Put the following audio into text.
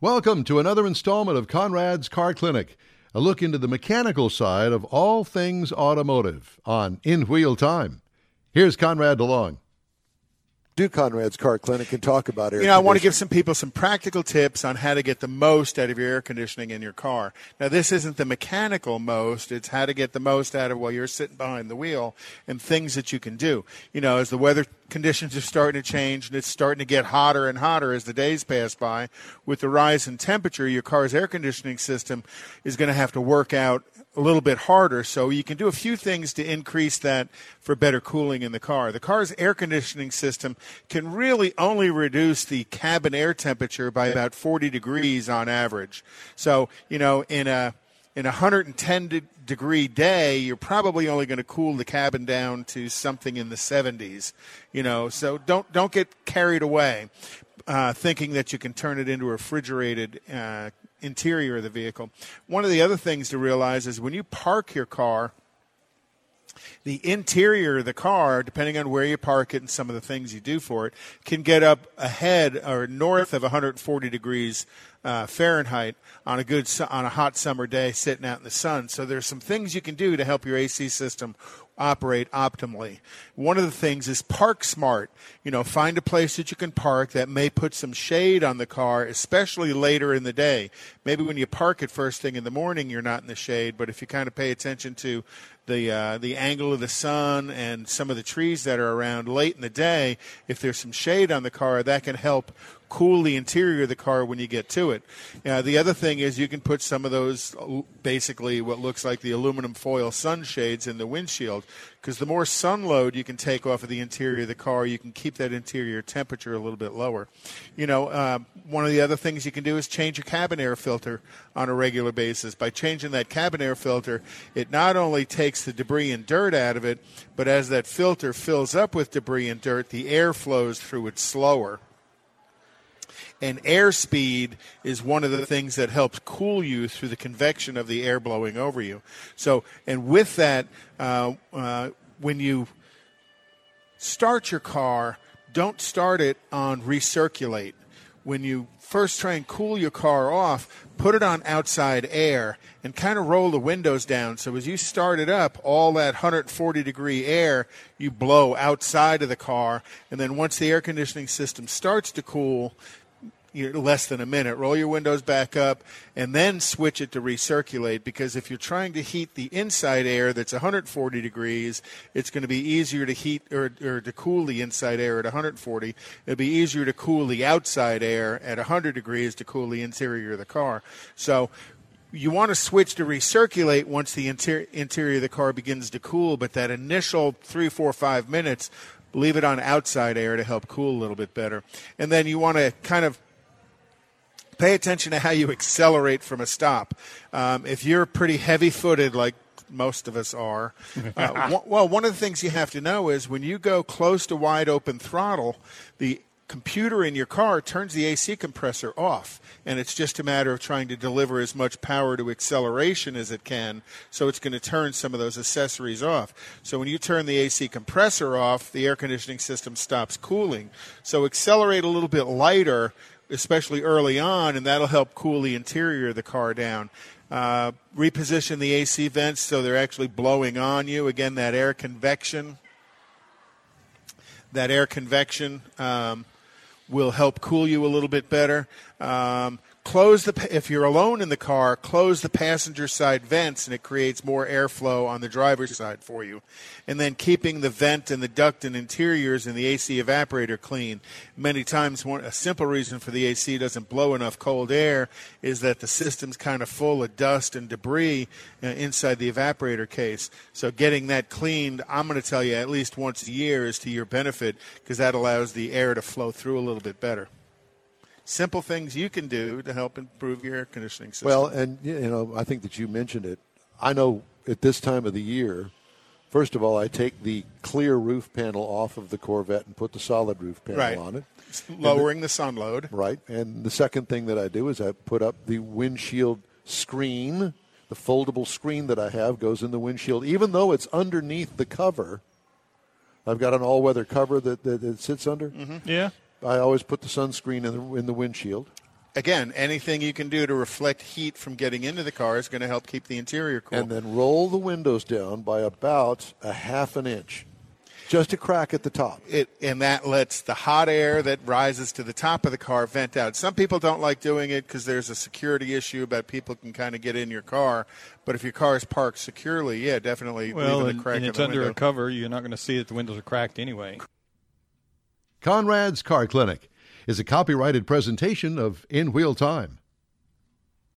Welcome to another installment of Conrad's Car Clinic, a look into the mechanical side of all things automotive on In Wheel Time. Here's Conrad DeLong do Conrad's Car Clinic and talk about air. You know, I want to give some people some practical tips on how to get the most out of your air conditioning in your car. Now, this isn't the mechanical most; it's how to get the most out of while you're sitting behind the wheel and things that you can do. You know, as the weather conditions are starting to change and it's starting to get hotter and hotter as the days pass by, with the rise in temperature, your car's air conditioning system is going to have to work out a little bit harder. So you can do a few things to increase that for better cooling in the car. The car's air conditioning system can really only reduce the cabin air temperature by about 40 degrees on average. So, you know, in a in a 110 degree day, you're probably only going to cool the cabin down to something in the 70s. You know, so don't don't get carried away uh, thinking that you can turn it into a refrigerated uh, interior of the vehicle. One of the other things to realize is when you park your car, the interior of the car, depending on where you park it and some of the things you do for it, can get up ahead or north of 140 degrees uh, Fahrenheit on a good on a hot summer day sitting out in the sun. So there's some things you can do to help your AC system operate optimally. One of the things is park smart. You know, find a place that you can park that may put some shade on the car, especially later in the day. Maybe when you park it first thing in the morning, you're not in the shade, but if you kind of pay attention to the uh, the angle of the sun and some of the trees that are around late in the day, if there's some shade on the car, that can help cool the interior of the car when you get to it. Uh, the other thing is you can put some of those basically what looks like the aluminum foil sunshades in the windshield because the more sun load you can take off of the interior of the car, you can keep that interior temperature a little bit lower. You know, uh, one of the other things you can do is change your cabin air filter on a regular basis. By changing that cabin air filter, it not only takes the debris and dirt out of it, but as that filter fills up with debris and dirt, the air flows through it slower and airspeed is one of the things that helps cool you through the convection of the air blowing over you. So, and with that, uh, uh, when you start your car, don't start it on recirculate. When you first try and cool your car off, put it on outside air and kind of roll the windows down. So as you start it up, all that 140 degree air you blow outside of the car. And then once the air conditioning system starts to cool, less than a minute. Roll your windows back up and then switch it to recirculate because if you're trying to heat the inside air that's 140 degrees, it's going to be easier to heat or, or to cool the inside air at 140. It'll be easier to cool the outside air at 100 degrees to cool the interior of the car. So you want to switch to recirculate once the inter- interior of the car begins to cool, but that initial three, four, five minutes, leave it on outside air to help cool a little bit better. And then you want to kind of pay attention to how you accelerate from a stop. Um, if you're pretty heavy footed, like most of us are, uh, well, one of the things you have to know is when you go close to wide open throttle, the computer in your car turns the AC compressor off, and it's just a matter of trying to deliver as much power to acceleration as it can. So it's going to turn some of those accessories off. So when you turn the AC compressor off, the air conditioning system stops cooling. So accelerate a little bit lighter especially early on, and that'll help cool the interior of the car down. Uh, reposition the AC vents so they're actually blowing on you. Again, that air convection. That air convection um, will help cool you a little bit better. Um, close the if you're alone in the car close the passenger side vents and it creates more airflow on the driver's side for you. And then keeping the vent and the duct and interiors and the AC evaporator clean. Many times one, a simple reason for the AC doesn't blow enough cold air is that the system's kind of full of dust and debris uh, inside the evaporator case. So getting that cleaned I'm going to tell you at least once a year is to your benefit because that allows the air to flow through a little bit better simple things you can do to help improve your air conditioning system. Well, and you know, I think that you mentioned it. I know at this time of the year, first of all, I take the clear roof panel off of the Corvette and put the solid roof panel right. on it, lowering the, the sun load. Right, and the second thing that I do is I put up the windshield screen. The foldable screen that I have goes in the windshield, even though it's underneath the cover. I've got an all-weather cover that, that it sits under. Mm-hmm. Yeah. I always put the sunscreen in the, in the windshield. again, anything you can do to reflect heat from getting into the car is going to help keep the interior cool. And then roll the windows down by about a half an inch. Just a crack at the top. It, and that lets the hot air that rises to the top of the car vent out. Some people don't like doing it because there's a security issue about people can kind of get in your car. But if your car is parked securely, yeah, definitely well, leaving and, the crack and in it's the under window. a cover. You're not going to see that the windows are cracked anyway. Conrad's Car Clinic is a copyrighted presentation of In Wheel Time.